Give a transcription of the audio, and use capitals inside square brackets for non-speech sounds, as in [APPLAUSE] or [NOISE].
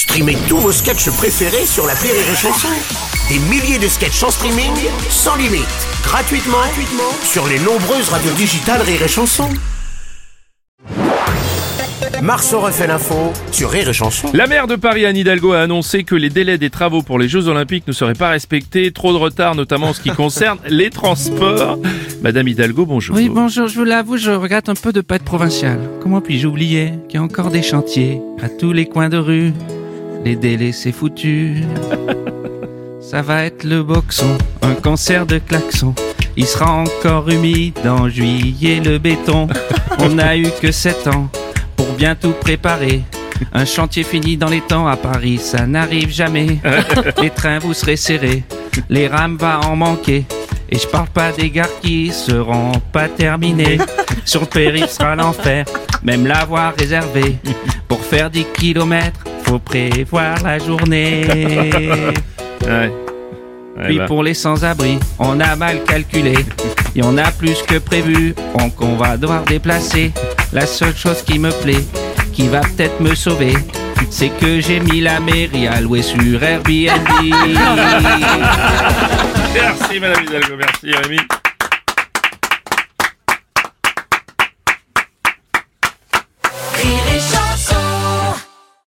Streamez tous vos sketchs préférés sur la Rire et Chanson. Des milliers de sketchs en streaming, sans limite, gratuitement, gratuitement sur les nombreuses radios digitales Rire et Chanson. Marceau refait l'info sur Rire et Chanson. La maire de Paris, Anne Hidalgo, a annoncé que les délais des travaux pour les Jeux Olympiques ne seraient pas respectés. Trop de retard, notamment en ce qui concerne les transports. Madame Hidalgo, bonjour. Oui, bonjour, je vous l'avoue, je regrette un peu de pas être provincial. Comment puis-je oublier qu'il y a encore des chantiers à tous les coins de rue? Les délais, c'est foutu. [LAUGHS] Ça va être le boxon, un concert de klaxon. Il sera encore humide en juillet le béton. [LAUGHS] On n'a eu que 7 ans pour bien tout préparer. Un chantier fini dans les temps à Paris, ça n'arrive jamais. [LAUGHS] Les trains vous serez serrés, les rames va en manquer. Et je parle pas des gares qui seront pas terminées. Sur le périph' sera l'enfer, même l'avoir réservé. Pour faire 10 kilomètres, faut prévoir la journée. [LAUGHS] Ouais. Ouais, Puis bah. pour les sans-abri, on a mal calculé. [LAUGHS] Il y en a plus que prévu, donc on va devoir déplacer. La seule chose qui me plaît, qui va peut-être me sauver, c'est que j'ai mis la mairie à louer sur Airbnb. [LAUGHS] Merci Madame Hidalgo, merci Rémi.